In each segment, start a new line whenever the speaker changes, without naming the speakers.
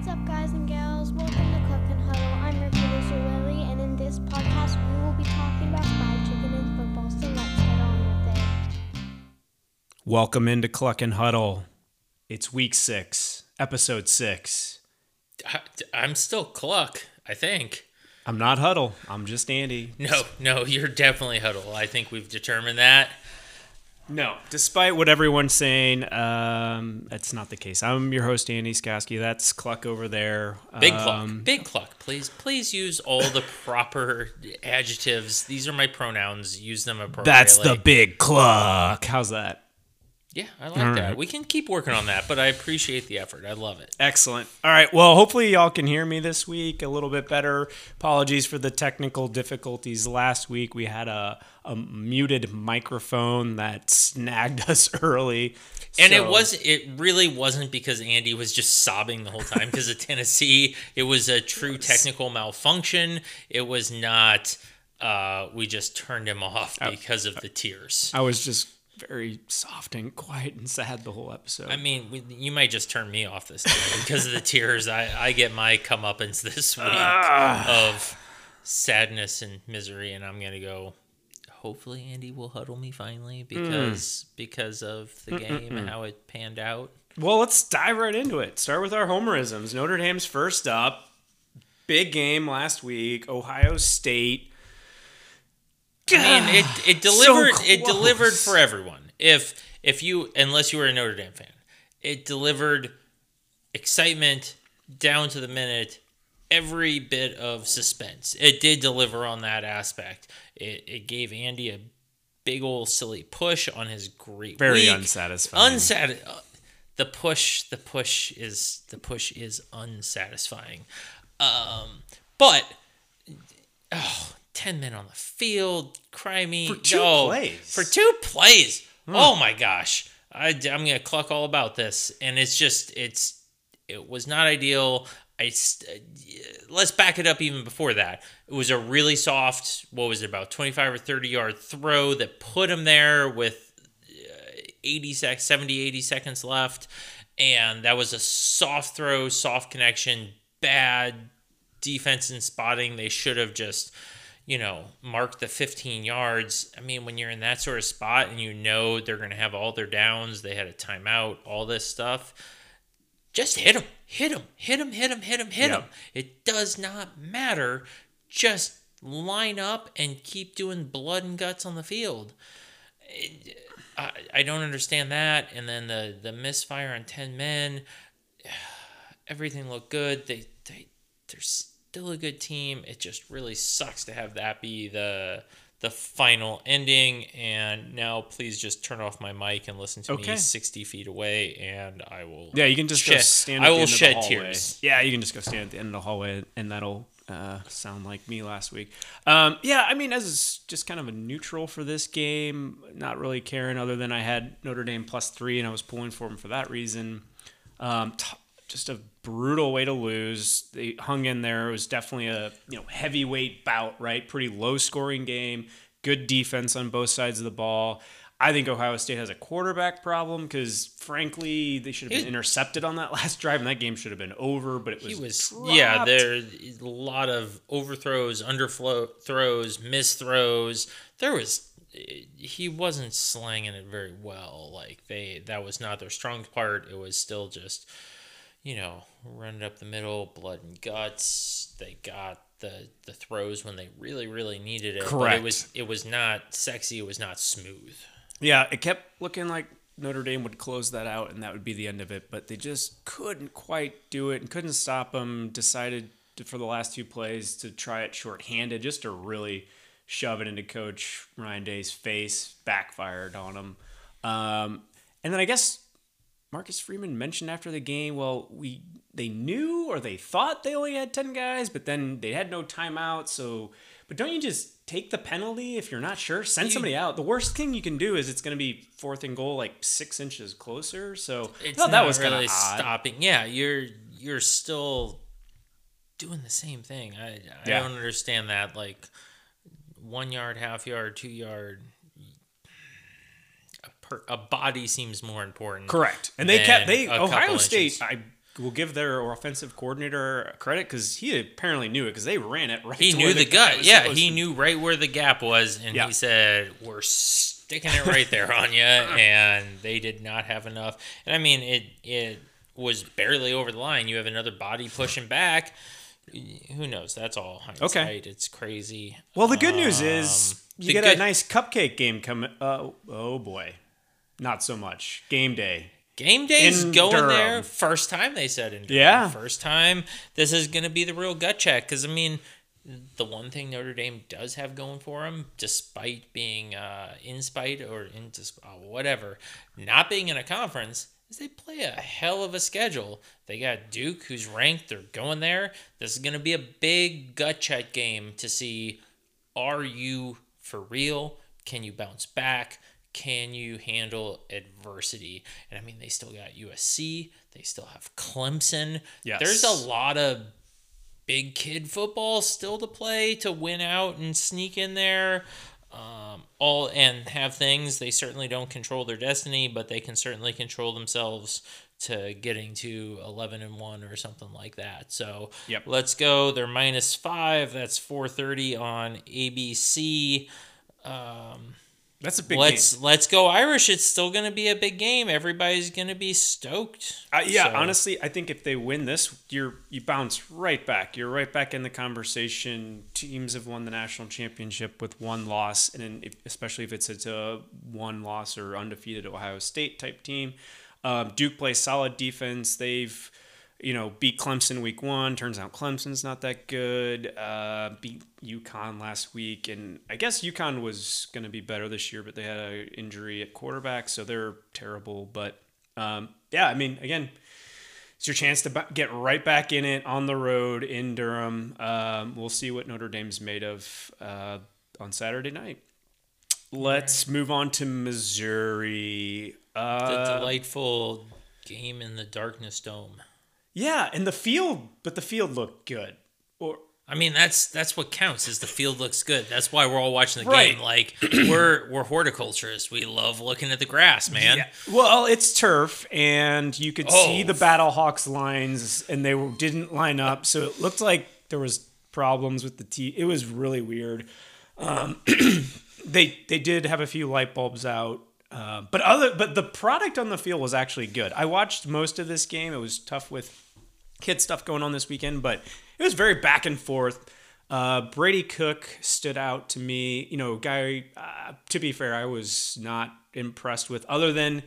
What's up, guys and gals? Welcome to Cluck and Huddle. I'm your producer, Lily, and in this podcast, we will be talking about fried chicken and football, so let's get on with it.
Welcome into Cluck and Huddle. It's week six, episode six.
I- I'm still Cluck, I think.
I'm not Huddle. I'm just Andy.
No, no, you're definitely Huddle. I think we've determined that.
No, despite what everyone's saying, um, that's not the case. I'm your host, Andy Skoski. That's Cluck over there.
Big Cluck.
Um,
Big Cluck. Please, please use all the proper adjectives. These are my pronouns. Use them appropriately.
That's the big Cluck. How's that?
Yeah, I like
All
that.
right.
We can keep working on that, but I appreciate the effort. I love it.
Excellent. All right. Well, hopefully y'all can hear me this week a little bit better. Apologies for the technical difficulties last week. We had a, a muted microphone that snagged us early.
And it
So-
was it really wasn't because Andy was just sobbing the whole time because of Tennessee. It was a true technical malfunction. It was not uh we just turned him off because of the tears.
I was just very soft and quiet and sad the whole episode.
I mean, we- you might just turn me off this time because of the tears. I, I get my comeuppance this week ah. of sadness and misery, and I'm gonna go. Hopefully, Andy will huddle me finally hmm. because because of the game and how it panned out.
well, let's dive right into it. Start with our homerisms. Notre Dame's first up. Big game last week. Ohio State.
I mean, it it
So
delivered it delivered for everyone. If if you unless you were a Notre Dame fan, it delivered excitement down to the minute, every bit of suspense. It did deliver on that aspect. It it gave Andy a big old silly push on his great
Very
week.
unsatisfying.
Unsat- uh, the push the push is the push is unsatisfying. Um, but oh, 10 men on the field, cry me.
For two
no,
plays.
For two plays. Hmm. Oh my gosh. I, going to cluck all about this. And it's just, it's, it was not ideal. I, st- uh, let's back it up even before that. It was a really soft, what was it, about 25 or 30 yard throw that put him there with uh, 80 sec 70 80 seconds left and that was a soft throw soft connection bad defense and spotting they should have just you know mark the 15 yards i mean when you're in that sort of spot and you know they're going to have all their downs they had a timeout all this stuff just hit them hit them hit them hit them hit them hit them
Yep.
it does not matter just line up and keep doing blood and guts on the field I, I don't understand that. And then the the misfire on ten men, everything looked good. They they they're still a good team. It just really sucks to have that be the the final ending. And now please just turn off my mic and listen to
Okay.
me sixty feet away, and I will.
Yeah, you can just go
shed-
stand. At
I
the
will
end of the
shed tears.
Yeah, you can just go stand at the end of the hallway, and that'll uh, sound like me last week. Um, yeah, I mean, as just kind of a neutral for this game, not really caring other than I had Notre Dame plus three, and I was pulling for them for that reason. Um, t- just a brutal way to lose. They hung in there. It was definitely a you know heavyweight bout, right? Pretty low scoring game. Good defense on both sides of the ball. I think Ohio State has a quarterback problem because, frankly, they should have been intercepted on that last drive, and that game should have been over. But it was,
He was
dropped.
yeah. There's a lot of overthrows, underflow throws, misthrows. There was he wasn't slanging it very well. Like they that was not their strong part. It was still just you know running up the middle, blood and guts. They got the the throws when they really really needed it. But
Correct.
it was it was not sexy. It was not smooth.
Yeah, it kept looking like Notre Dame would close that out and that would be the end of it, but they just couldn't quite do it and couldn't stop them. Decided to, for the last two plays to try it shorthanded just to really shove it into Coach Ryan Day's face. Backfired on him. Um, and then I guess Marcus Freeman mentioned after the game, well, we they knew or they thought they only had 10 guys, but then they had no timeout, so but don't you just take the penalty if you're not sure? Send somebody out. The worst thing you can do is it's going to be fourth and goal like 6 inches closer. So
It's
thought that was kind
really
of
stopping. Yeah, you're you're still doing the same thing. I I
Yeah.
don't understand that. Like one yard, half yard, two yard. A, per, a body seems more important.
Correct. And they kept they Ohio State
inches.
I we'll give their offensive coordinator credit because he apparently knew it because they ran it right.
He knew the
guy
gut. Yeah, he
to-
knew right where the gap was, and
Yeah.
he said, "We're sticking it right there on you." And they did not have enough. And I mean, it it was barely over the line. You have another body pushing back. Who knows? That's all hindsight. It's crazy.
Well, the good news is
Um,
you get
good-
a nice cupcake game coming. Uh, oh boy, not so much game day.
Game day's
in
going
Durham.
there. First time they said in Durham.
Yeah.
First time. This is going to be the real gut check. Because, I mean, the one thing Notre Dame does have going for them, despite being uh, in spite or in uh, whatever, not being in a conference, is they play a hell of a schedule. They got Duke, who's ranked. They're going there. This is going to be a big gut check game to see are you for real? Can you bounce back? Can you handle adversity? And I mean, they still got USC. They still have Clemson.
Yes.
There's a lot of big kid football still to play to win out and sneak in there. Um, all and have things. They certainly don't control their destiny, but they can certainly control themselves to getting to 11 and 1 or something like that. So
Yep.
let's go. They're minus five. That's 430 on ABC. Um,
That's a big
let's
game.
let's go Irish. It's still going to be a big game. Everybody's going to be stoked.
Uh, yeah,
So-
honestly, I think if they win this, you're you bounce right back. You're right back in the conversation. Teams have won the national championship with one loss, and then if, especially if it's it's a one loss or undefeated Ohio State type team. Um, Duke plays solid defense. They've you know beat Clemson week one. Turns out Clemson's not that good. Uh, beat UConn last week, and I guess UConn was going to be better this year, but they had an injury at quarterback, so they're terrible. But um, yeah, I mean, again, it's your chance to get right back in it on the road in Durham. Um, we'll see what Notre Dame's made of uh, on Saturday night. Let's move on to Missouri.
The
Uh,
delightful game in the darkness dome.
Yeah, and the field, but the field looked good. Or
I mean, that's that's what counts. Is the field looks good. That's why we're all watching the
Right.
game. Like we're we're horticulturists. We love looking at the grass, man.
Yeah. Well, it's turf, and you could see
Oh.
the Battlehawks lines, and they were- didn't line up, so it looked like there was problems with the T. It was really weird. Um, they they did have a few light bulbs out, uh, but other but the product on the field was actually good. I watched most of this game. It was tough with kid stuff going on this weekend, but it was very back and forth. Uh, Brady Cook stood out to me. You know, guy. Uh, to be fair, I was not impressed with. Other than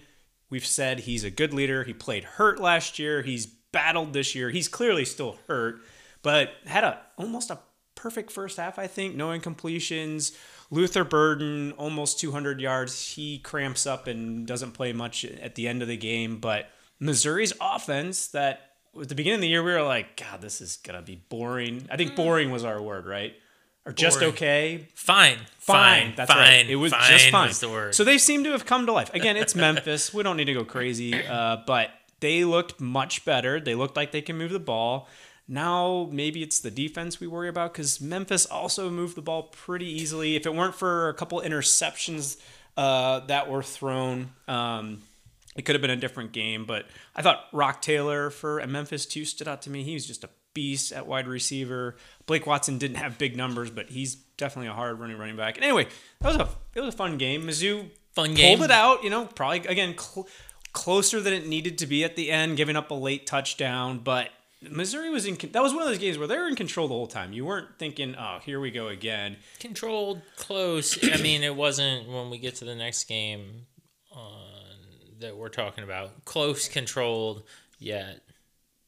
we've said he's a good leader. He played hurt last year. He's battled this year. He's clearly still hurt, but had a almost a perfect first half. I think no incompletions. Luther Burden almost 200 yards. He cramps up and doesn't play much at the end of the game. But Missouri's offense that at the beginning of the year we were like, God, this is gonna be boring. I think boring was our word, right? Or just
Boring.
okay.
Fine,
Fine.
fine,
That's
fine.
right. It was
fine
just fine.
Was the.
So they seem to have come to life. Again, it's Memphis. we don't need to go crazy, uh, but they looked much better. They looked like they can move the ball. Now maybe it's the defense we worry about because Memphis also moved the ball pretty easily. If it weren't for a couple interceptions uh, that were thrown, um, it could have been a different game. But I thought Roc Taylor for Memphis too stood out to me. He was just a beast at wide receiver. Blake Watson didn't have big numbers, but he's definitely a hard running running back. And anyway, that was a it was a fun game. Mizzou
Fun game.
pulled it out. You know, probably again cl- closer than it needed to be at the end, giving up a late touchdown, but. Missouri was in. That was one of those games where they were in control the whole time. You weren't thinking, "Oh, here we go again."
controlled, close. I mean, it wasn't when we get to the next game on that we're talking about. Close, controlled, yet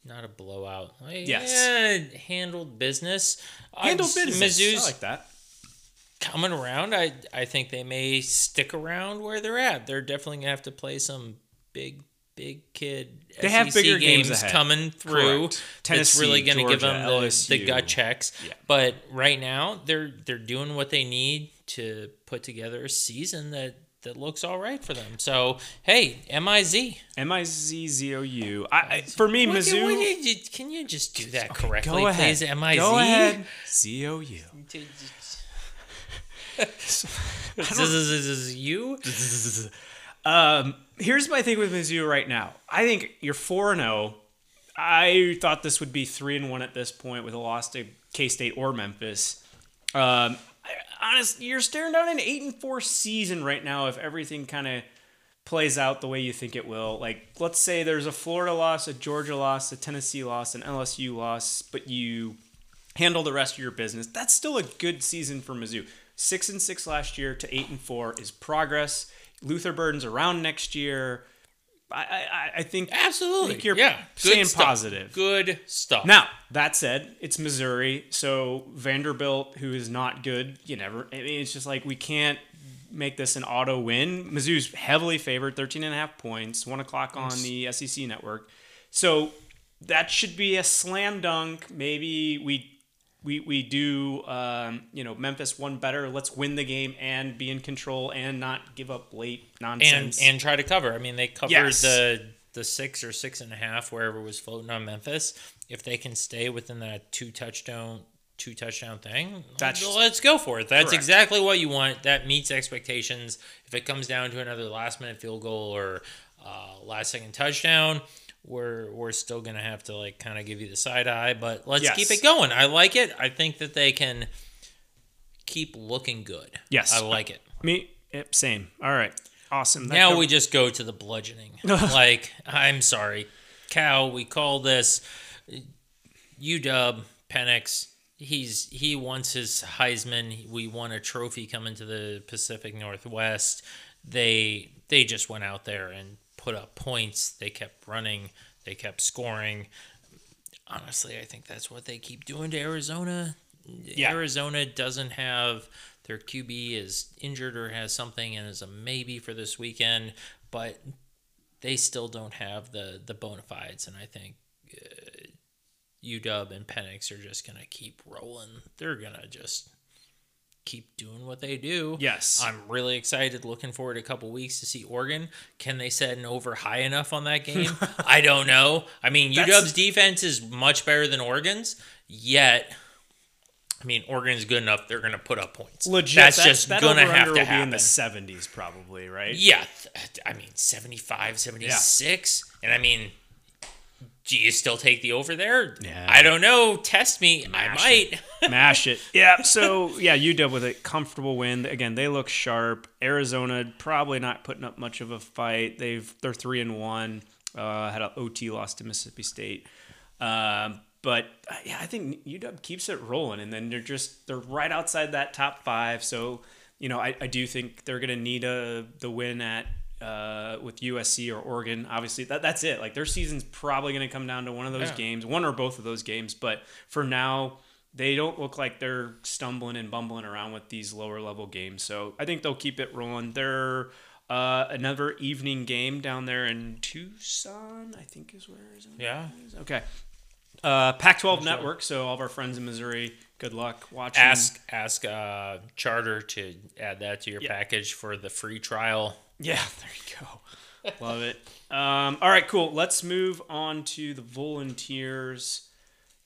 not a blowout. Like,
Yes.
yeah, handled business.
Handle
I'd-
business.
Mizzou's
I like that.
coming around. I I think they may stick around where they're at. They're definitely gonna have to play some big big kid.
They have bigger games ahead.
coming through.
Correct.
That's really going to give them the, the gut checks.
Yeah.
But right now, they're they're doing what they need to put together a season that that looks all right for them. So hey, M I Z.
M I Z Z O U. I for me,
What-
Mizzou.
what you- Can you just do that correctly,
Go ahead.
please? M I Z.
Go ahead. Z O U.
Is, this is you.
Um, here's my thing with Mizzou right now. I think you're four and zero. I thought this would be three and one at this point with a loss to K State or Memphis. Um, honest, you're staring down an eight and four season right now if everything kind of plays out the way you think it will. Like, let's say there's a Florida loss, a Georgia loss, a Tennessee loss, an LSU loss, but you handle the rest of your business. That's still a good season for Mizzou. Six and six last year to eight and four is progress. Luther Burden's around next year. I, I, I think
Absolutely.
I think you're
yeah. Stuff.
positive.
Good stuff.
Now, that said, it's Missouri, so Vanderbilt, who is not good, you never, I mean, it's just like we can't make this an auto win. Mizzou's heavily favored, 13 and a half points, 1 o'clock on the SEC network. So that should be a slam dunk. Maybe we. We, we do um, you know Memphis one better. Let's win the game and be in control and not give up late
and
nonsense.
and try to cover. I mean, they covered
Yes.
the the six or six and a half wherever was floating on Memphis. If they can stay within that two touchdown two touchdown thing,
That's-
let's go for it. That's
Correct.
exactly what you want. That meets expectations. If it comes down to another last minute field goal or uh, last second touchdown. We're, we're still gonna have to like kind of give you the side eye, but let's
Yes.
keep it going. I like it. I think that they can keep looking good.
Yes.
I like it.
Me, yep, same. All right, awesome. That
now we just go to the bludgeoning. like, I'm sorry, Cal. We call this UW Penix. He's he wants his Heisman. We won a trophy coming to the Pacific Northwest. They they just went out there and put up points. They kept running. They kept scoring. Honestly, I think that's what they keep doing to Arizona.
Yeah.
Arizona doesn't have their QB is injured or has something and is a maybe for this weekend, but they still don't have the the bona fides, and I think uh, UW and Penix are just gonna keep rolling. They're gonna just keep doing what they do.
Yes.
I'm really excited. Looking forward a couple weeks to see Oregon. Can they set an over high enough on that game? I don't know. I mean,
That's-
UW's defense is much better than Oregon's, yet. I mean, Oregon's good enough; they're going to put up points.
legit.
That's
that-
just
that
going to have
will
to
be in
happen.
the seventies, probably, right?
Yeah, I mean 75, 76. And I mean, do you still take the over there?
Yeah.
I don't know. Test me.
Mash
I might.
Mash it. Yeah. So yeah, UW with a comfortable win. Again, they look sharp. Arizona probably not putting up much of a fight. They've they're three and one. Uh, had an OT loss to Mississippi State. Um, but uh, yeah, I think UW keeps it rolling, and then they're just they're right outside that top five. So you know, I, I do think they're gonna need a the win at uh, with USC or Oregon. Obviously, that that's it. Like their season's probably gonna come down to one of those
Yeah.
games, one or both of those games. But for now, they don't look like they're stumbling and bumbling around with these lower level games. So I think they'll keep it rolling. They're uh, another evening game down there in Tucson, I think is where Arizona
Yeah.
Okay. Uh, Pac-12 network. So all of our friends in Missouri, good luck watching.
Ask ask uh, Charter to add that to your
Yeah.
package for the free trial.
Yeah, there you go. Love it. Um, all right, cool. Let's move on to the volunteers.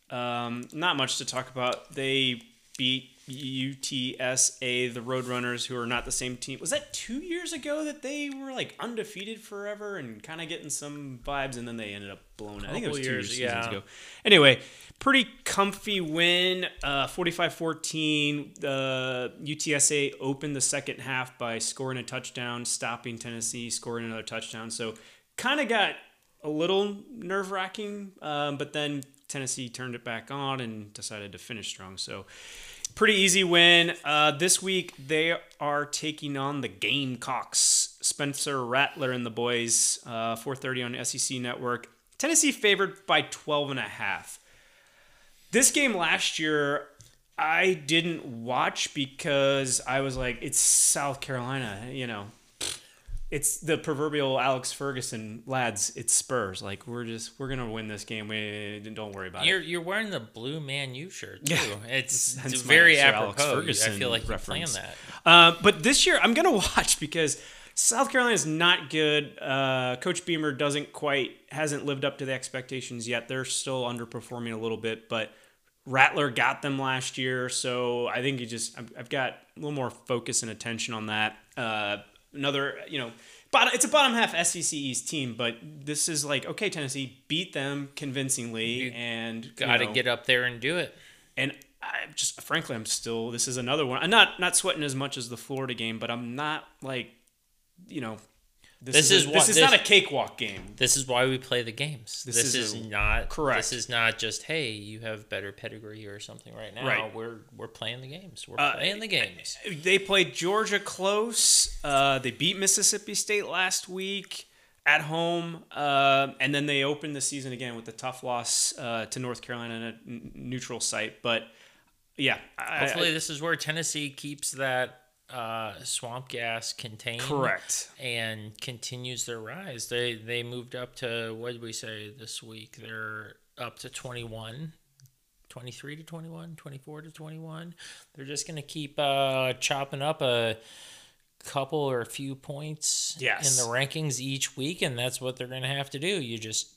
Um, not much to talk about. They beat UTSA, the Roadrunners, who are not the same team. Was that two years ago that they were like undefeated forever and kind of getting some vibes, and then they ended up blowing? I think it was two
years, yeah.
ago. Anyway, pretty comfy win, uh, 45-14. The UTSA opened the second half by scoring a touchdown, stopping Tennessee, scoring another touchdown. So kind of got a little nerve wracking, um, but then Tennessee turned it back on and decided to finish strong. So pretty easy win. Uh, this week they are taking on the Gamecocks. Spencer Rattler and the boys. Uh, 4:30 on SEC Network. Tennessee favored by 12 and a half. This game last year, I didn't watch because I was like, it's South Carolina, you know. It's the proverbial Alex Ferguson lads. It's Spurs. Like we're just we're gonna win this game. We don't worry about
You're
it.
you're wearing the blue Man U shirt too.
Yeah.
It's, it's very
Sir Alex
apropos. I feel like you
reference.
planned that.
Uh, but this year, I'm gonna watch because South Carolina is not good. Uh, Coach Beamer doesn't quite hasn't lived up to the expectations yet. They're still underperforming a little bit, but Rattler got them last year, so I think you just I've, I've got a little more focus and attention on that. Uh, another, you know, bottom, it's a bottom half SEC East team, but this is like okay, Tennessee beat them convincingly,
You
and
Got to get up there and do it.
And I just frankly, I'm still. This is another one. I'm not not sweating as much as the Florida game, but I'm not like, you know, this,
This
is,
is
a-
what-
this is
this-
not a cakewalk game.
This is why we play the games.
This
This,
is
is,
a-
not
correct.
This is not just hey, you have better pedigree or something right now.
Right.
We're we're playing the games. We're
Uh,
playing the games.
They played Georgia close. Uh, they beat Mississippi State last week at home, uh, and then they opened the season again with a tough loss uh, to North Carolina in a neutral site. But yeah, I-
Hopefully,
I-
this is where Tennessee keeps that uh, swamp gas contained.
correct.
and continues their rise. They they moved up to what did we say this week? They're up to 21, 23 to 21, 24 to 21. They're just going to keep uh, chopping up a couple or a few points
Yes.
in the rankings each week and that's what they're going to have to do. You just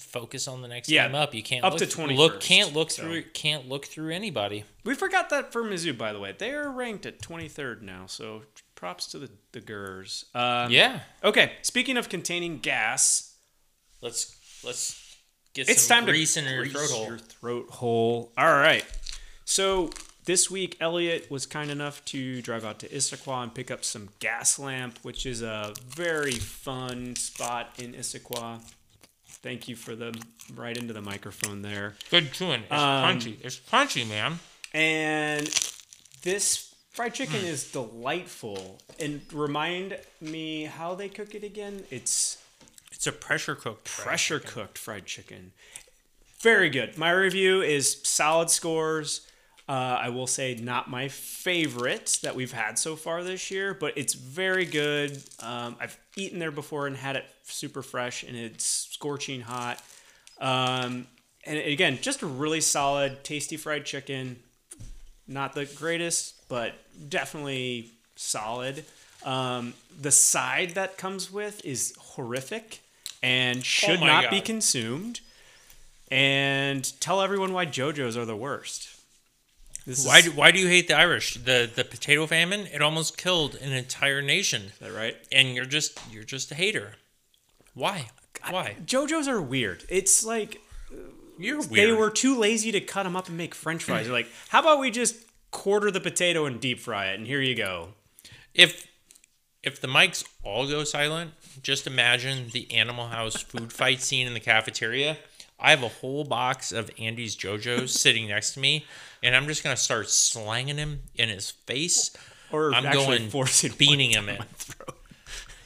focus on the next
Yeah,
time up. You can't
up
look,
to 21st,
look can't look
so.
through can't look through anybody.
We forgot that for Mizzou, by the way. They are ranked at 23rd now, so props to the the Gers. Um,
Yeah.
Okay. Speaking of containing gas,
Let's let's get
it's
some
time to
grease in your
grease
throat hole.
Your throat hole. All right. So this week, Elliot was kind enough to drive out to Issaquah and pick up some Gaslamp, which is a very fun spot in Issaquah. Thank you for the right into the microphone there.
Good chewing. It's
Um,
punchy. It's crunchy, man.
And this fried chicken is delightful. And remind me how they cook it again. It's
It's a pressure cooked.
pressure cooked fried chicken. Very good. My review is solid scores. Uh, I will say not my favorite that we've had so far this year, but it's very good. Um, I've eaten there before and had it super fresh, and it's scorching hot. Um, and again, just a really solid, tasty fried chicken. Not the greatest, but definitely solid. Um, the side that comes with is horrific and should
Oh
not be consumed. And tell everyone why JoJo's are the worst. This
Why
is,
do, why do you hate the Irish? The the potato famine it almost killed an entire nation,
is that right?
and you're just you're just a hater. Why? Why?
JoJo's are weird. It's like
You're weird.
they were too lazy to cut them up and make French fries. They're like, how about we just quarter the potato and deep fry it, and here you go.
if if the mics all go silent, just imagine the Animal House food fight scene in the cafeteria. I have a whole box of Andy's JoJo's sitting next to me, and I'm just gonna start slanging him in his face.
Or
I'm going
forcing
beating him in.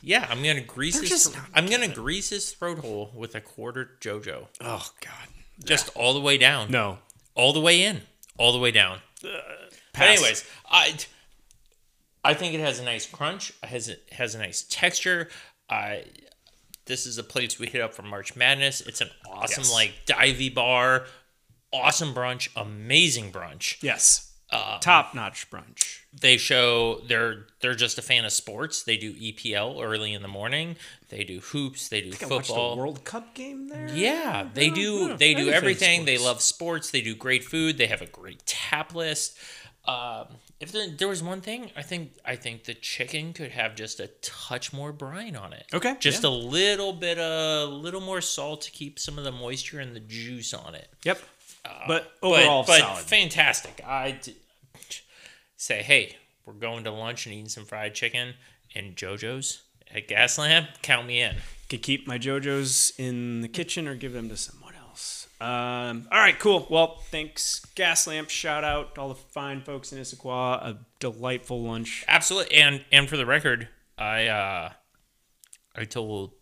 Yeah, I'm gonna grease
They're
his. I'm gonna grease his throat hole with a quarter JoJo,
Oh God.
just all the way down,
No.
all the way in, all the way down. But anyways, I I think it has a nice crunch. It has it has a nice texture. I this is a place we hit up for March Madness. It's an awesome
Yes.
like divey bar, awesome brunch, amazing brunch.
Yes.
Uh,
Top notch brunch.
They show they're they're just a fan of sports. They do EPL early in the morning. They do hoops. They do football.
World Cup game there.
Yeah, they do. they do everything. They love sports. They do great food. They have a great tap list. Um, if there, there was one thing, I think I think the chicken could have just a touch more brine on it.
Okay,
just
yeah.
a little bit, of a little more salt to keep some of the moisture and the juice on it.
Yep.
Uh,
but overall,
but, but
solid.
fantastic. I d- say, hey, we're going to lunch and eating some fried chicken and JoJo's at Gaslamp. Count me in.
Could keep my JoJo's in the kitchen or give them to someone. Um, all right, cool. Well, thanks, Gaslamp. Shout out to all the fine folks in Issaquah. A delightful lunch.
Absolutely, and and for the record, I uh, I told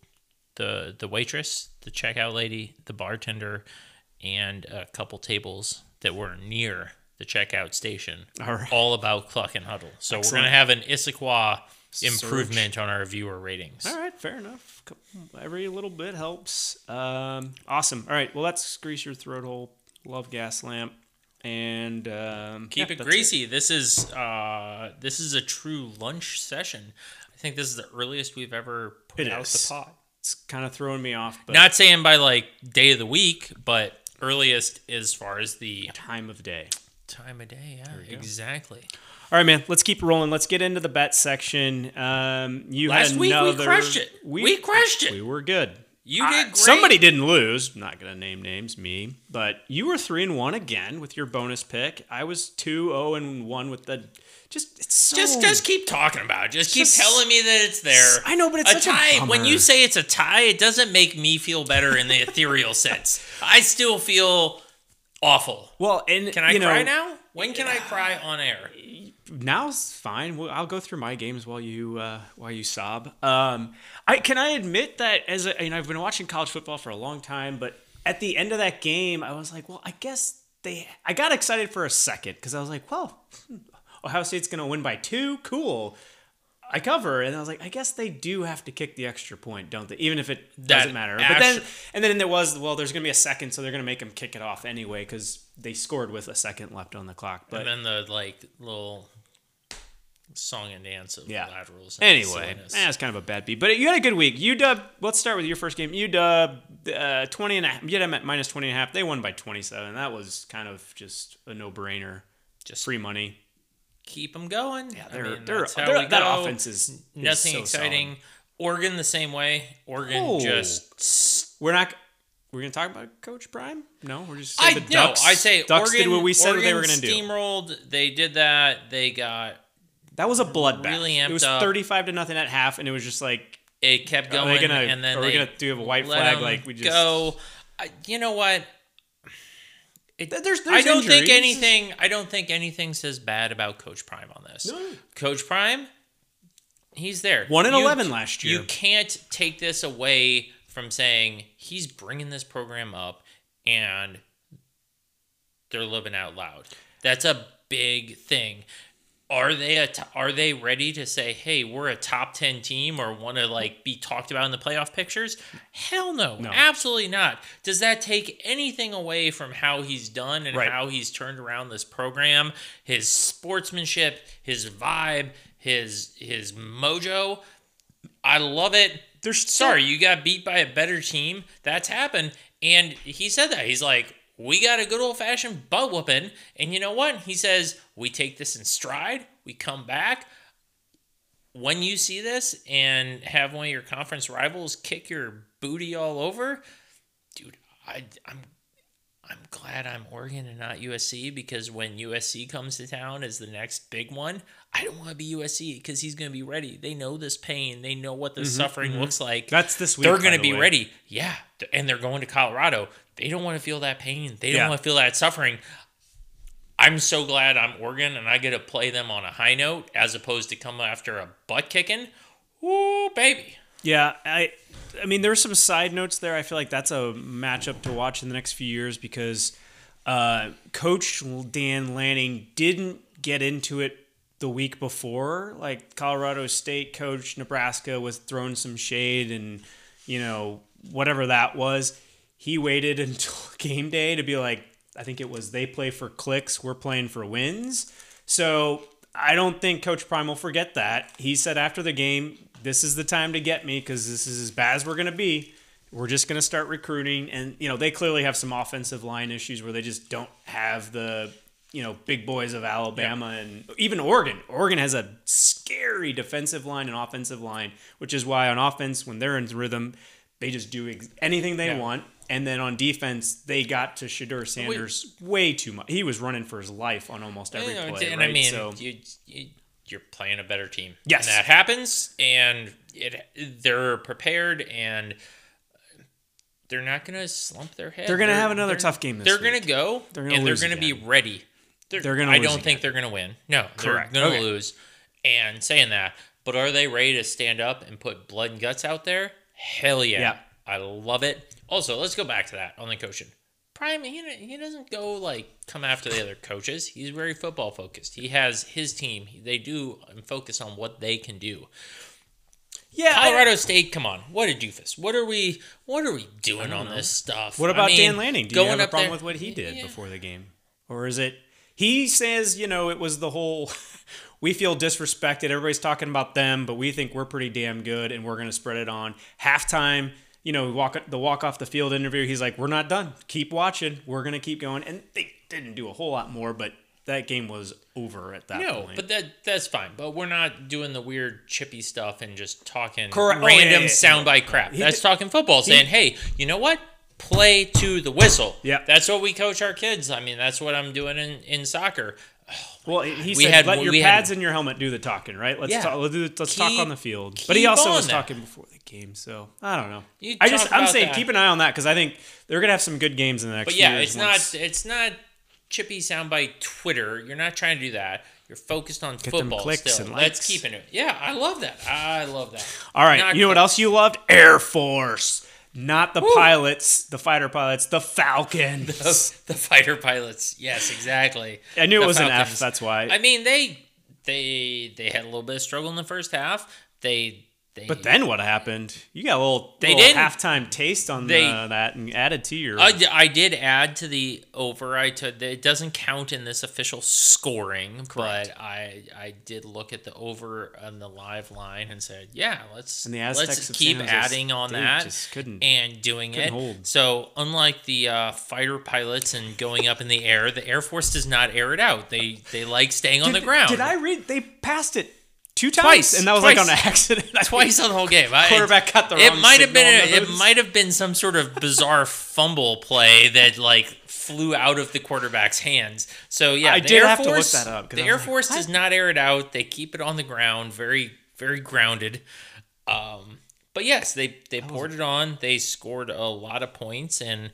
the the waitress, the checkout lady, the bartender, and a couple tables that were near the checkout station,
All right.
all about Cluck and Huddle. So
Excellent.
we're gonna have an Issaquah Improvement on our viewer ratings.
All right, fair enough. Every little bit helps. Um, awesome. All right, well, let's grease your throat hole. Love Gaslamp. And um,
Keep
yeah,
it
that's
greasy. This is uh, this is a true lunch session. I think this is the earliest we've ever put
It
out
is.
the pot.
It's kind of throwing me off, but
Not saying by like day of the week, but earliest as far as the
time of day.
time of day. Yeah, exactly.
All right, man. Let's keep rolling. Let's get into the bet section. Um, you
Last week we crushed it. We crushed it.
We were good.
You did great.
Somebody didn't lose. I'm Not gonna name names, me. But you were three and one again with your bonus pick. I was two zero and one with the. Just it's so.
Just, just keep talking about it. Just keep
Just-
telling me that it's there.
I know, but it's
a
such a
tie. when you say it's a tie, it doesn't make me feel better in the ethereal sense. I still feel awful.
well, and
Can I
you know,
cry now? When can I cry on air?
Now's fine. Well, I'll go through my games while you uh, while you sob. Um, I can I admit that as a, you know, I've been watching college football for a long time, but at the end of that game, I was like, well, I guess they. I got excited for a second because I was like, well, hmm, Ohio State's going to win by two. Cool. I cover, and I was like, I guess they do have to kick the extra point, don't they? Even if it doesn't
That
matter. But then, and then there was, well, there's going to be a second, so they're going to make them kick it off anyway because they scored with a second left on the clock. But
and then the like little song and dance of
Yeah.
laterals.
Anyway,
that's
eh, kind of a bad beat, but you had a good week. UW, let's start with your first game. UW, uh, 20 and a half. You had them at minus 20 and a half. They won by 27. That was kind of just a no brainer.
Just
Free money.
keep them going.
Yeah, they're,
mean,
they're, they're- that offense is is
Nothing
so
exciting. Oregon the same way. Oregon
Oh.
just.
We're not. We're gonna talk about Coach Prime. No, we're just. say
I
the
know.
Ducks,
I say
Ducks
Oregon,
did what we said
Oregon
they were gonna do.
Steamrolled. They did that. They got.
That was a bloodbath.
Really
it was
up.
35 to nothing at half, and it was just like,
It kept
Are
going,
they gonna-
and then
are we
they
gonna do a white
let
flag like we just-
go? I, you know what? It,
There's- there's
I don't think
injuries.
anything. I don't think anything says bad about Coach Prime on this.
No.
Coach Prime, he's there.
One and
You-
11 last year.
You can't take this away from saying he's bringing this program up and they're living out loud. That's a big thing. Are they a t- are they ready to say, "Hey, we're a top 10 team or want to like be talked about in the playoff pictures?" Hell no.
No.
Absolutely not. Does that take anything away from how he's done and
Right.
how he's turned around this program, his sportsmanship, his vibe, his his mojo? I love it.
There's
sorry, you got beat by a better team. That's happened. And he said that. He's like, we got a good old fashioned butt whooping. And you know what? He says, we take this in stride. We come back. When you see this and have one of your conference rivals kick your booty all over, dude, I, I'm I'm glad I'm Oregon and not USC because when USC comes to town as the next big one, I don't want to be USC because he's going to be ready. They know this pain. They know what this suffering looks like.
Mm-hmm, That's this week,
They're going to
the
be
way.
ready. Yeah. And they're going to Colorado. They don't want to feel that pain. They don't
Yeah.
want to feel that suffering. I'm so glad I'm Oregon and I get to play them on a high note as opposed to come after a butt kicking. Ooh, baby.
Yeah, I I mean there's some side notes there. I feel like that's a matchup to watch in the next few years because uh, Coach Dan Lanning didn't get into it the week before. Like Colorado State coach Nebraska was throwing some shade and you know whatever that was. He waited until game day to be like, I think it was they play for clicks, we're playing for wins. So I don't think Coach Prime will forget that. He said after the game, this is the time to get me because this is as bad as we're going to be. We're just going to start recruiting. And, you know, they clearly have some offensive line issues where they just don't have the, you know, big boys of Alabama and even Oregon. Oregon has a scary defensive line and offensive line, which is why on offense, when they're in rhythm, they just do ex- anything they
Yeah.
want. And then on defense, they got to Shedeur Sanders way too much. He was running for his life on almost every play.
and
right?
I mean,
so,
you, you you're playing a better team.
Yes.
and that happens, and it they're prepared, and they're not gonna slump their head.
They're gonna have another tough game this
They're
week.
gonna go,
They're gonna
and they're gonna be ready. They're,
They're gonna
I
lose
don't think they're gonna win. No,
Correct.
They're gonna
Okay.
lose. And saying that, but are they ready to stand up and put blood and guts out there? Hell yeah.
Yeah.
I love it. Also, let's go back to that on the coaching. Prime, he, he doesn't go like come after the other coaches. He's very football focused. He has his team. They do and focus on what they can do.
yeah, I-
Colorado State, come on, what a doofus! What are we? What are we doing on this stuff?
What
I
about
mean,
Dan Lanning? Do you
going
have a problem
there-
with what he did
Yeah.
before the game, or is it? He says, you know, it was the whole. We feel disrespected. Everybody's talking about them, but we think we're pretty damn good, and we're going to spread it on. Halftime, you know, walk the walk off the field interview. He's like, "We're not done. Keep watching. We're going to keep going." And they didn't do a whole lot more, but that game was over at that
No,
point.
but that that's fine. But we're not doing the weird chippy stuff and just talking
Correct. Oh,
random
yeah, yeah, yeah.
soundbite crap.
He
That's talking football, saying, "Hey, you know what? Play to the whistle."
Yeah.
that's what we coach our kids. I mean, that's what I'm doing in in soccer.
well, he
we
said,
had-
"Let your
we had-
pads and your helmet do the talking." Right? Let's
Yeah.
talk. Let's, do, let's talk on the field. But he also was
that.
talking before the game, so I don't know.
You
I just I'm saying
that.
keep an eye on that because I think they're gonna have some good games in the next.
But
few
yeah,
years
it's
once-
not it's not chippy soundbite Twitter. You're not trying to do that. You're focused on
them
football
clicks
still.
and
Let's keep it. Yeah, I love that. I love that.
All right,
Not
you know what else you loved? Air Force, not the pilots, the fighter pilots, the Falcons.
the fighter pilots. Yes, exactly.
I knew it
The
was an F. That's why.
I mean, they they they had a little bit of struggle in the first half. They they
but then what happened? You got a little,
They
little
didn't.
halftime taste on
They-
uh, that and added to your.
I did add to the over. I took it doesn't count in this official scoring, but I I did look at the over on the live line and said, yeah, let's
the
let's keep adding on that and doing it.
hold.
So unlike the uh, fighter pilots and going up in the air, the Air Force does not air it out. They they like staying on
did,
the ground.
Did I read? They passed it two times,
Twice,
and that was
twice.
like on accident.
Twice on the whole game. I-
Quarterback got the
It might have been a, it might have been some sort of bizarre fumble play that like flew out of the quarterback's hands. So yeah,
I
the
did
Air
have to look that up.
The Air
like,
Force
what?
does not air it out. They keep it on the ground, very very grounded. Um, but yes, they they poured it on. They scored a lot of points and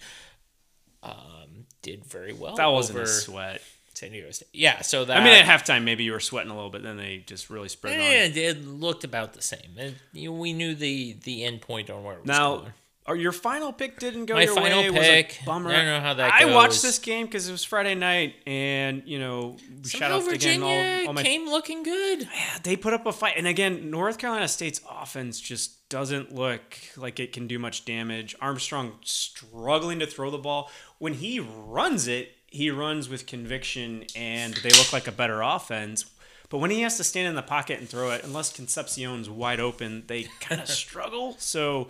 um, did very well.
That wasn't
over
a sweat.
San Diego State. Yeah, so that
I mean, at halftime, maybe you were sweating a little bit. Then they just really spread it on.
Eh, it looked about the same. It, you, we knew the the end point on where it was
Now,
going.
or your final pick didn't go
My
your
final
way. Was
pick,
a bummer.
I don't know how that
I watched this game because it was Friday night, and you know, shout out to again
Virginia
all, all my.
came looking good.
Yeah, they put up a fight, and again, North Carolina State's offense just doesn't look like it can do much damage. Armstrong struggling to throw the ball. When he runs it, he runs with conviction, and they look like a better offense. But when he has to stand in the pocket and throw it, unless Concepcion's wide open, they kind of struggle. So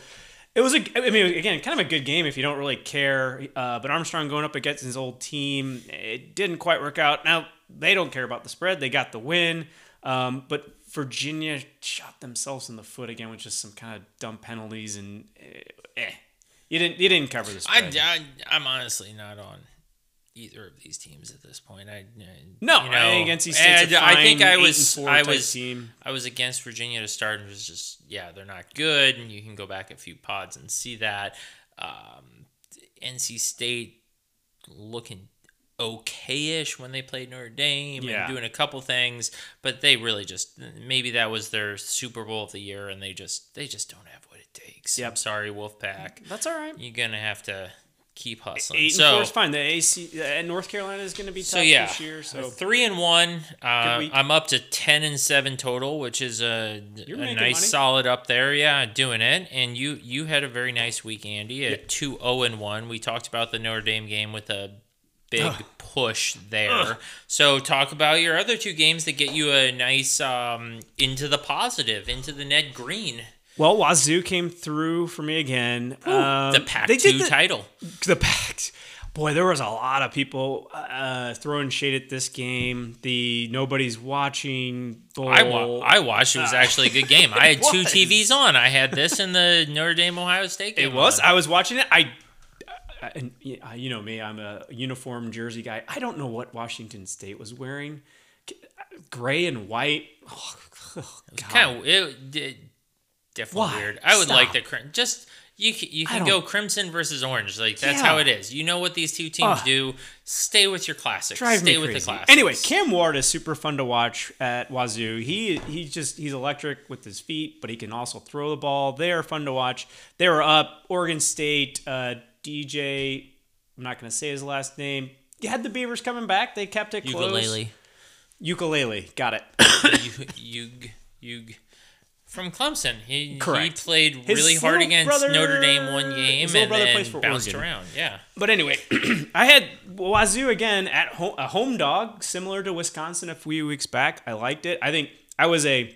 it was a, I mean, again, kind of a good game if you don't really care. Uh, but Armstrong going up against his old team, it didn't quite work out. Now they don't care about the spread; they got the win. Um, but Virginia shot themselves in the foot again with just some kind of dumb penalties and eh, eh. You didn't you didn't cover the
I. I I'm honestly not on either of these teams at this point. I, I
no,
you
I
know,
think NC State's a
and I think I was I was
team.
I was against Virginia to start and was just yeah they're not good and you can go back a few pods and see that um, NC State looking okay-ish when they played Notre Dame
Yeah.
and doing a couple things but they really just maybe that was their Super Bowl of the year and they just they just don't have what it takes.
Yep.
I'm sorry Wolfpack.
That's all right.
You're gonna have to keep hustling.
Eight and
so
four is fine. The AC uh, North Carolina is going to be tough
so yeah,
this year. So
three and one. Uh. I'm up to ten and seven total, which is a, a nice
money.
solid up there. Yeah, doing it. And you you had a very nice week, Andy. A two zero and one. We talked about the Notre Dame game with a big push there. So talk about your other two games that get you a nice um, into the positive, into the net green.
Well, Wazoo came through for me again. Um,
the Pac two
the,
title.
the pact. Boy, there was a lot of people uh, throwing shade at this game. The nobody's watching. Bowl.
I, wa- I watched. It was actually a good game. I had two. TVs on. I had this and the Notre Dame Ohio State game.
It was.
on.
I was watching it. I, I- and you know me, I'm a uniform jersey guy. I don't know what Washington State was wearing. Gray and white. Oh, God.
kind of it definitely
Why?
weird. I would
Stop.
like the crim- just you you can go crimson versus orange. Like that's
Yeah.
how it is. You know what these two teams
Ugh.
do. Stay with your classics.
Drive
Stay
me
with
crazy.
the classics.
Anyway, Cam Ward is super fun to watch at Wazoo. He he's just he's electric with his feet, but he can also throw the ball. They are fun to watch. They were up. Oregon State uh, DJ. I'm not going to say his last name. You had the Beavers coming back. They kept it close.
ukulele,
Ukulele. Got it.
you you from Clemson. He
Correct.
he played
His
really hard against
brother-
Notre Dame one game
his
and then
for
bounced
Oregon.
around. Yeah.
But anyway, I had Wazoo again at home, a home dog, similar to Wisconsin a few weeks back. I liked it. I think I was a,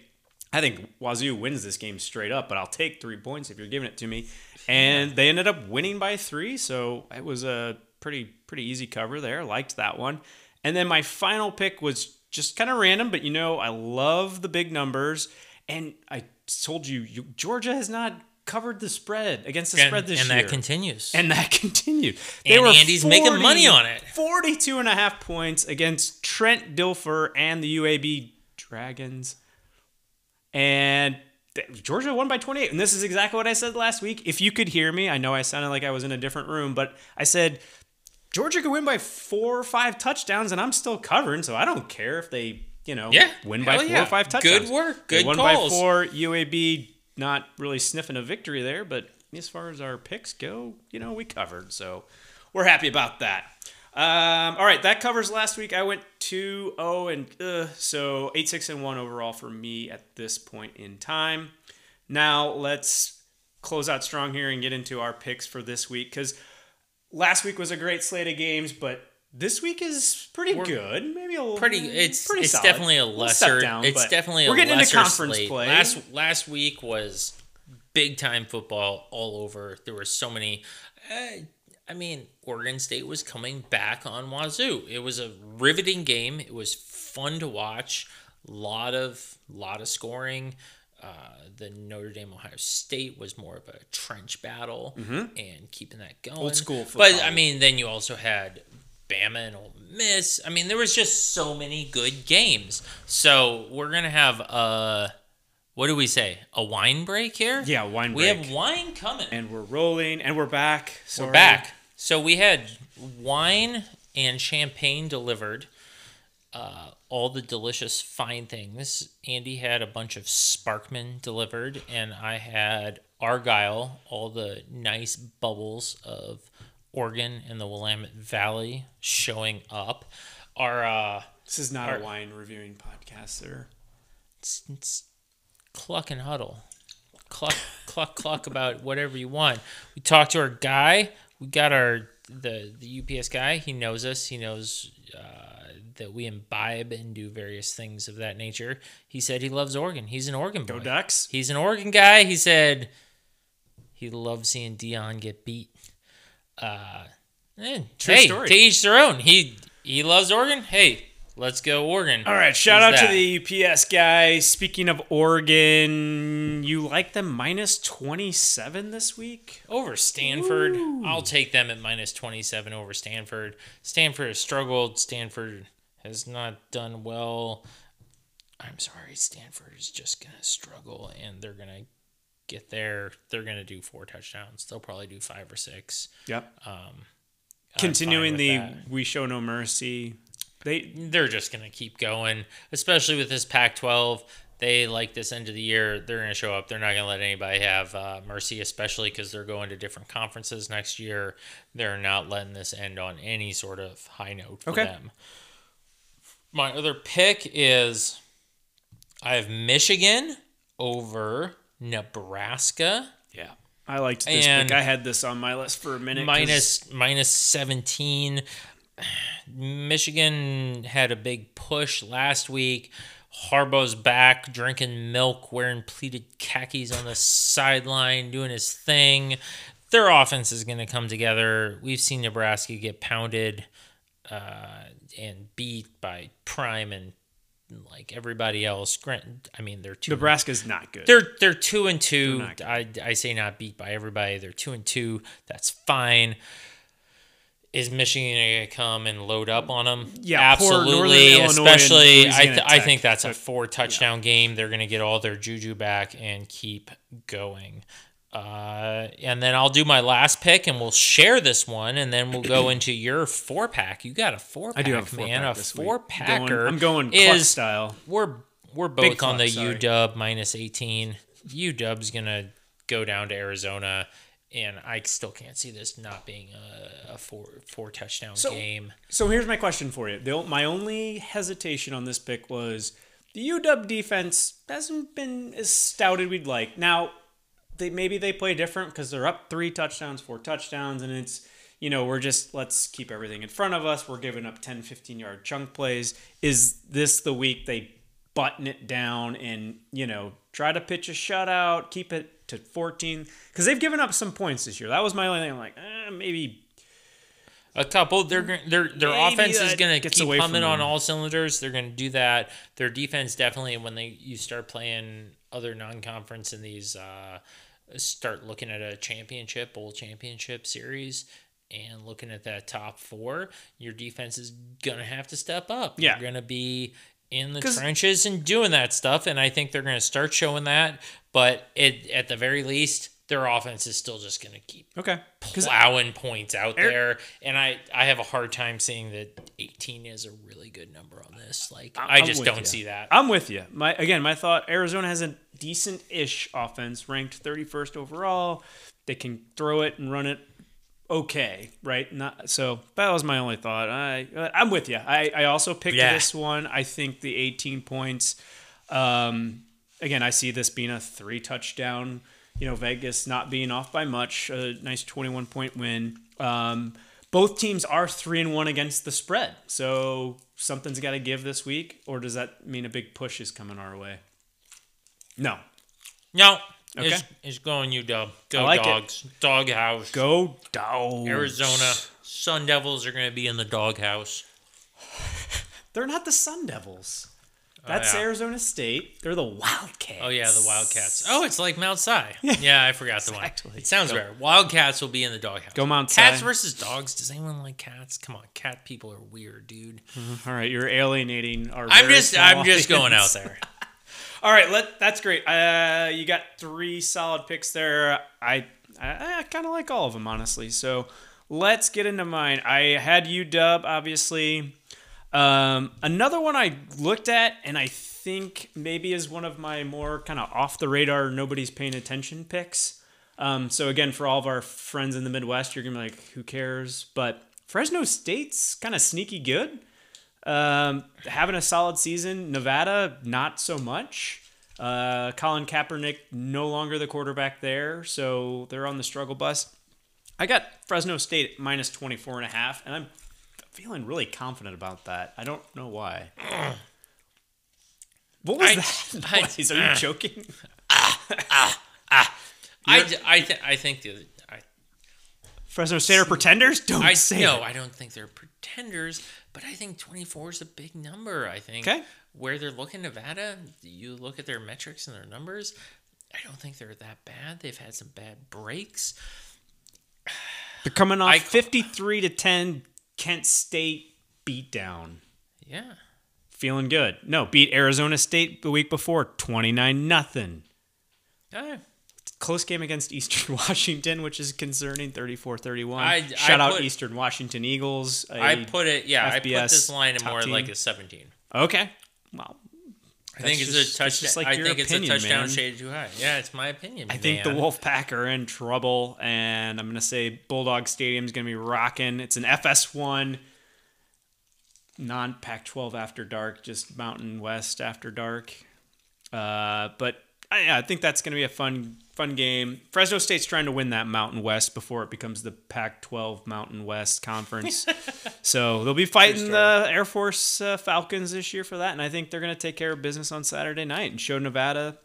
I think Wazoo wins this game straight up, but I'll take three points if you're giving it to me. And they ended up winning by three, so it was a pretty pretty easy cover there. Liked that one. And then my final pick was just kind of random, but you know, I love the big numbers. And I told you, you Georgia has not covered the spread against the
and,
spread this
and
year.
And that continues.
and that continued.
And Andy's making money on it.
42 and a half points against Trent Dilfer and the UAB Dragons. And Georgia won by 28. And this is exactly what I said last week. If you could hear me, I know I sounded like I was in a different room, but I said Georgia could win by four or five touchdowns, and I'm still covering, so I don't care if they, you know,
Yeah,
win by four
yeah.
or five
Good
touchdowns.
work, good calls.
by four. UAB not really sniffing a victory there, but as far as our picks go, you know, we covered, so we're happy about that. Um, all right, that covers last week. I went 2 0 and uh, so 8 6 and 1 overall for me at this point in time. Now let's close out strong here and get into our picks for this week because last week was a great slate of games, but this week is pretty good. Maybe a little
pretty it's
pretty
it's
solid.
definitely a lesser
down,
it's definitely a
we're getting into conference
slate.
play.
last last week was big time football all over there were so many uh, i mean oregon state was coming back on Wazzu it was a riveting game it was fun to watch lot of lot of scoring uh, the Notre Dame Ohio State was more of a trench battle and keeping that going.
Mm-hmm. Old school
But. I mean, then you also had Bama and Ole Miss. I mean, there was just so many good games. So we're gonna have a what do we say? A wine break here?
Yeah, wine break.
We
break.
have wine coming.
and we're rolling and we're back.
we're back. So we had wine and champagne delivered. Uh, all the delicious fine things. Andy had a bunch of Sparkman delivered, and I had Argyle, all the nice bubbles of Oregon and the Willamette Valley showing up. Our uh,
This is not
Our-
a wine reviewing podcast, sir.
it's, it's cluck and huddle. Cluck, cluck, cluck about whatever you want. We talked to our guy. We got our the the UPS guy. He knows us. He knows uh, that we imbibe and do various things of that nature. He said he loves Oregon. He's an Oregon boy.
Go Ducks.
He's an Oregon guy. He said he loves seeing Deion get beat. Uh, eh,
True
hey,
story.
to each their own. He he loves Oregon. Hey, let's go Oregon.
All right, shout
Who's
out to the UPS guy. Speaking of Oregon, you like them minus 27 this week?
over Stanford. I'll take them at minus 27 over Stanford. Stanford has struggled. Stanford has not done well. I'm sorry, Stanford is just going to struggle and they're going to get there. They're going to do four touchdowns. They'll probably do five or six.
Yep.
I'm
Continuing the
that.
We Show No Mercy. They
they're just going to keep going, especially with this Pac 12. They like this end of the year, they're going to show up. They're not going to let anybody have uh, mercy, especially because they're going to different conferences next year. They're not letting this end on any sort of high note for
Okay.
them. My other pick is I have Michigan over Nebraska
yeah. I liked this
And
pick. I had this on my list for a minute.
minus minus 17 michigan had a big push last week harbaugh's back drinking milk wearing pleated khakis on the sideline doing his thing their offense is going to come together we've seen nebraska get pounded uh, and beat by prime and like everybody else Grant, i mean they're two
Nebraska's not good.
they're they're two and two.
They're not good.
I I say not beat by everybody. They're two and two. That's fine. Is Michigan going to come and load up on them?
Yeah,
absolutely. Especially, I th- I think that's a four touchdown game. They're going to get all their juju back and keep going. Uh, and then I'll do my last pick, and we'll share this one, and then we'll go into your four pack. You got a four pack,
I do have a four
man.
pack
a
this week.
four
Going-
packer.
I'm going
is
style.
we're we're
Big
both on the
sorry.
UW minus 18. UW's gonna go down to Arizona, and I still can't see this not being a, a four four touchdown
So-
game.
So here's my question for you. The, my only hesitation on this pick was the UW defense hasn't been as stout as we'd like. Now, they maybe they play different because they're up three touchdowns, four touchdowns, and it's you know we're just let's keep everything in front of us. We're giving up 10, 15 yard chunk plays. Is this the week they button it down and you know try to pitch a shutout, keep it to 14? Because they've given up some points this year. That was my only thing. I'm like, eh, maybe
A couple. They're their their offense is going to
gets
keep humming on all cylinders. They're going to do that. Their defense definitely when they you start playing other non-conference in these uh start looking at a championship, bowl championship series and looking at that top 4, your defense is going to have to step up.
Yeah.
You're going to be in the trenches and doing that stuff and I think they're going to start showing that, but it at the very least their offense is still just going to keep
Okay.
Plowing points out
Air-
there, and I I have a hard time seeing that 18 is a really good number on this. Like
I'm-
I just don't
you.
see that.
I'm with you. My again, my thought: Arizona has a decent-ish offense, ranked 31st overall. They can throw it and run it okay, right? Not so. That was my only thought. I I'm with you. I I also picked
Yeah.
this one. I think the 18 points. Um, again, I see this being a three touchdown. You know, Vegas not being off by much. A nice 21 point win. Um, both teams are three and one against the spread, so something's got to give this week. Or does that mean a big push is coming our way? No.
No,
Okay.
it's, it's going you dub. Go
like it.
dogs. Doghouse.
Go dogs.
Arizona Sun Devils are going to be in the doghouse.
They're not the Sun Devils. That's
yeah.
Arizona State. They're the Wildcats.
Oh yeah, the Wildcats. Oh, it's like Mount Si. Yeah, I forgot the
Exactly.
one. It sounds
Go.
rare. Wildcats will be in the doghouse.
Go Mount Si.
Cats versus dogs. Does anyone like cats? Come on, cat people are weird, dude.
All right, you're alienating our.
I'm just I'm just going out there.
All right, let that's great. Uh, you got three solid picks there. I I, I kind of like all of them honestly. So let's get into mine. I had UW obviously. Um, another one I looked at and I think maybe is one of my more kind of off the radar, nobody's paying attention picks. Um, so again, for all of our friends in the Midwest, you're gonna be like, who cares? But Fresno State's kind of sneaky good. Um, having a solid season. Nevada, not so much. Uh, Colin Kaepernick, no longer the quarterback there, so they're on the struggle bus. I got Fresno State at minus 24 and a half, and I'm feeling really confident about that. I don't know why. What was
I-
that?
I-
noise? Are you joking?
I, I, th- I think the I,
Fresno State are pretenders? Don't
I
say
no,
it.
I don't think they're pretenders, but I think 24 is a big number. I think
Okay.
where they're looking Nevada, you look at their metrics and their numbers. I don't think they're that bad. They've had some bad breaks.
They're coming off
I-
53 to 10 Kent State beatdown.
Yeah.
Feeling good. No, beat Arizona State the week before, 29 nothing.
Eh,
Close game against Eastern Washington, which is concerning, 34-31.
I- I
Shout out
put-
Eastern Washington Eagles.
I put it. Yeah, I put this line
top
more
team.
like a 17.
Okay. Well,
I think it's
just-
a touchdown.
like
I think
opinion,
it's a touchdown
man.
shaded too high. Yeah, it's my opinion.
I think the
man.
Wolfpack are in trouble, and I'm going to say Bulldog Stadium's going to be rocking. It's an FS1, non Pac 12 after dark, just Mountain West after dark. Uh, but I, I think that's going to be a fun fun game. Fresno State's trying to win that Mountain West before it becomes the Pac 12 Mountain West Conference. so they'll be fighting the Air Force uh, Falcons this year for that, and I think they're going to take care of business on Saturday night and show Nevada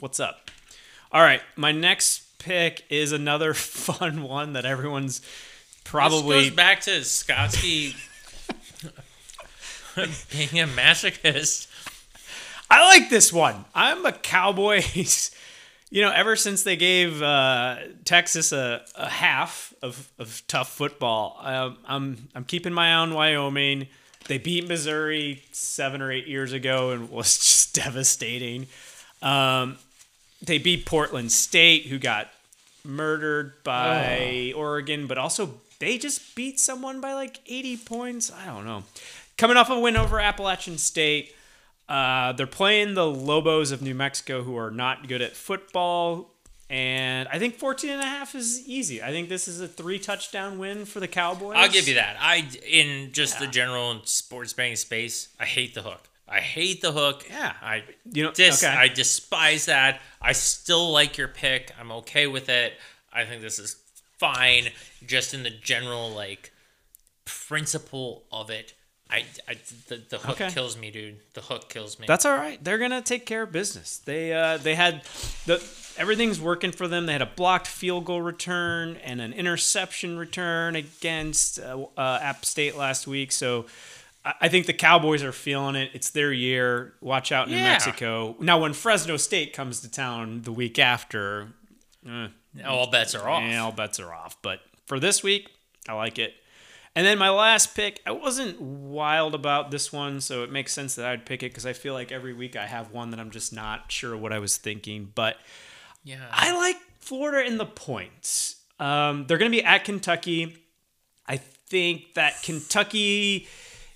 what's up. All right, my next pick is another fun one that everyone's probably
This goes back to Skotsky being a masochist.
I like this one. I'm a Cowboys. You know, ever since they gave uh, Texas a, a half of, of tough football, um, I'm I'm keeping my eye on Wyoming. They beat Missouri seven or eight years ago and was just devastating. Um, they beat Portland State, who got murdered by Oregon, but also they just beat someone by like 80 points. I don't know. Coming off a win over Appalachian State. Uh, they're playing the Lobos of New Mexico, who are not good at football. And I think 14 and a half is easy. I think this is a three touchdown win for the Cowboys.
I'll give you that. I in just the general sports betting space, I hate the hook. I hate the hook.
Yeah.
I
You know-
dis,
okay.
I despise that. I still like your pick. I'm okay with it. I think this is fine. Just in the general like principle of it. I, I the, the hook
Okay.
kills me, dude. The hook kills me.
That's all right. They're gonna take care of business. They uh, they had the everything's working for them. They had a blocked field goal return and an interception return against uh, uh, App State last week. So I, I think the Cowboys are feeling it. It's their year. Watch out, New
Yeah.
Mexico. Now, when Fresno State comes to town the week after, eh,
All bets are off.
yeah, all bets are off. But for this week, I like it. And then my last pick, I wasn't wild about this one, so it makes sense that I'd pick it because I feel like every week I have one that I'm just not sure what I was thinking. But
Yeah.
I like Florida in the points. Um, they're going to be at Kentucky. I think that Kentucky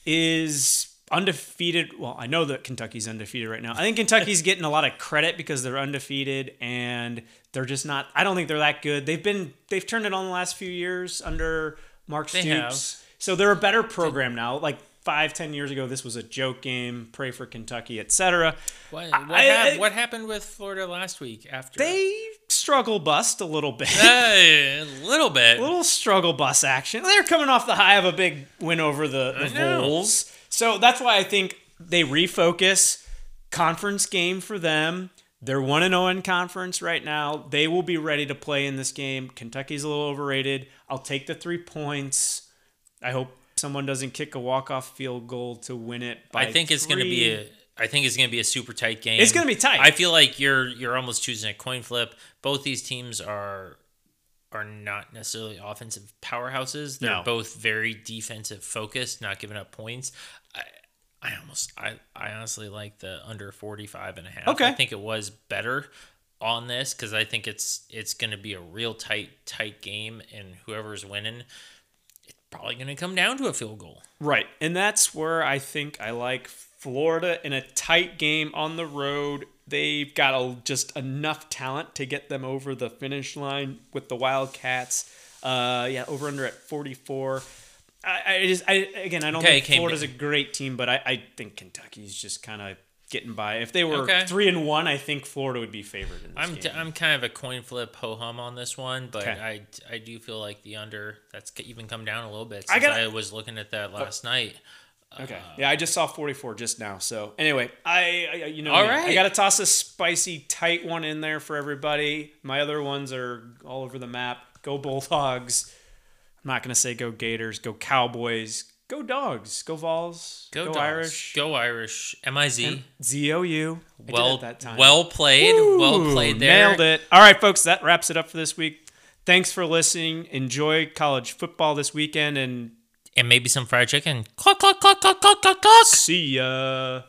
is undefeated. Well, I know that Kentucky's undefeated right now. I think Kentucky's getting a lot of credit because they're undefeated and they're just not. I don't think they're that good. They've been they've turned it on the last few years under Mark
They
Stoops. So they're a better program now. Like five, ten years ago, this was a joke game. Pray for Kentucky, etc.
What,
I-
what, hap-
I-
what happened with Florida last week after?
They struggle bust a little bit.
Hey, a little bit.
A little struggle bus action. They're coming off the high of a big win over the, the
I.
Vols. So that's why I think they refocus. Conference game for them. They're 1 0 in conference right now. They will be ready to play in this game. Kentucky's a little overrated. I'll take the three points. I hope someone doesn't kick a walk off field goal to win it. By
I think it's going to be a. I think it's going to be a super tight game.
It's gonna be tight.
I feel like you're you're almost choosing a coin flip. Both these teams are are not necessarily offensive powerhouses. They're
No.
both very defensive focused, not giving up points. I I almost I, I honestly like the under 45 and a half.
Okay.
I think it was better on this cuz I think it's it's going to be a real tight tight game and whoever's winning it's probably going to come down to a field goal.
Right. And that's where I think I like Florida in a tight game on the road. They've got a, just enough talent to get them over the finish line with the Wildcats. Uh, yeah, over under at 44. I, I just, I again, I don't
Okay,
think Florida's a great team, but I, I think Kentucky's just kind of getting by. If they were
Okay.
three and one, I think Florida would be favored in this
I'm,
game.
I'm kind of a coin flip ho hum on this one, but
Okay.
I, I do feel like the under that's even come down a little bit.
I
Since I,
gotta-
was looking at that oh. last night.
Okay. Uh, yeah, I just saw 44 just now. So anyway, I, I you know,
All
me. I got to toss a spicy, tight one in there for everybody. My other ones are all over the map. Go Bulldogs. I'm not gonna say go Gators. Go Cowboys. Go Dogs. Go Vols.
Go,
Go,
Dogs.
Irish.
Go Irish. M I Z.
Z O U.
Well,
that time.
well played. well played there.
Nailed it. All right, folks. That wraps it up for this week. Thanks for listening. Enjoy college football this weekend, and
And maybe some fried chicken. Cluck, cluck, cluck, cluck, cluck, cluck, cluck.
see ya.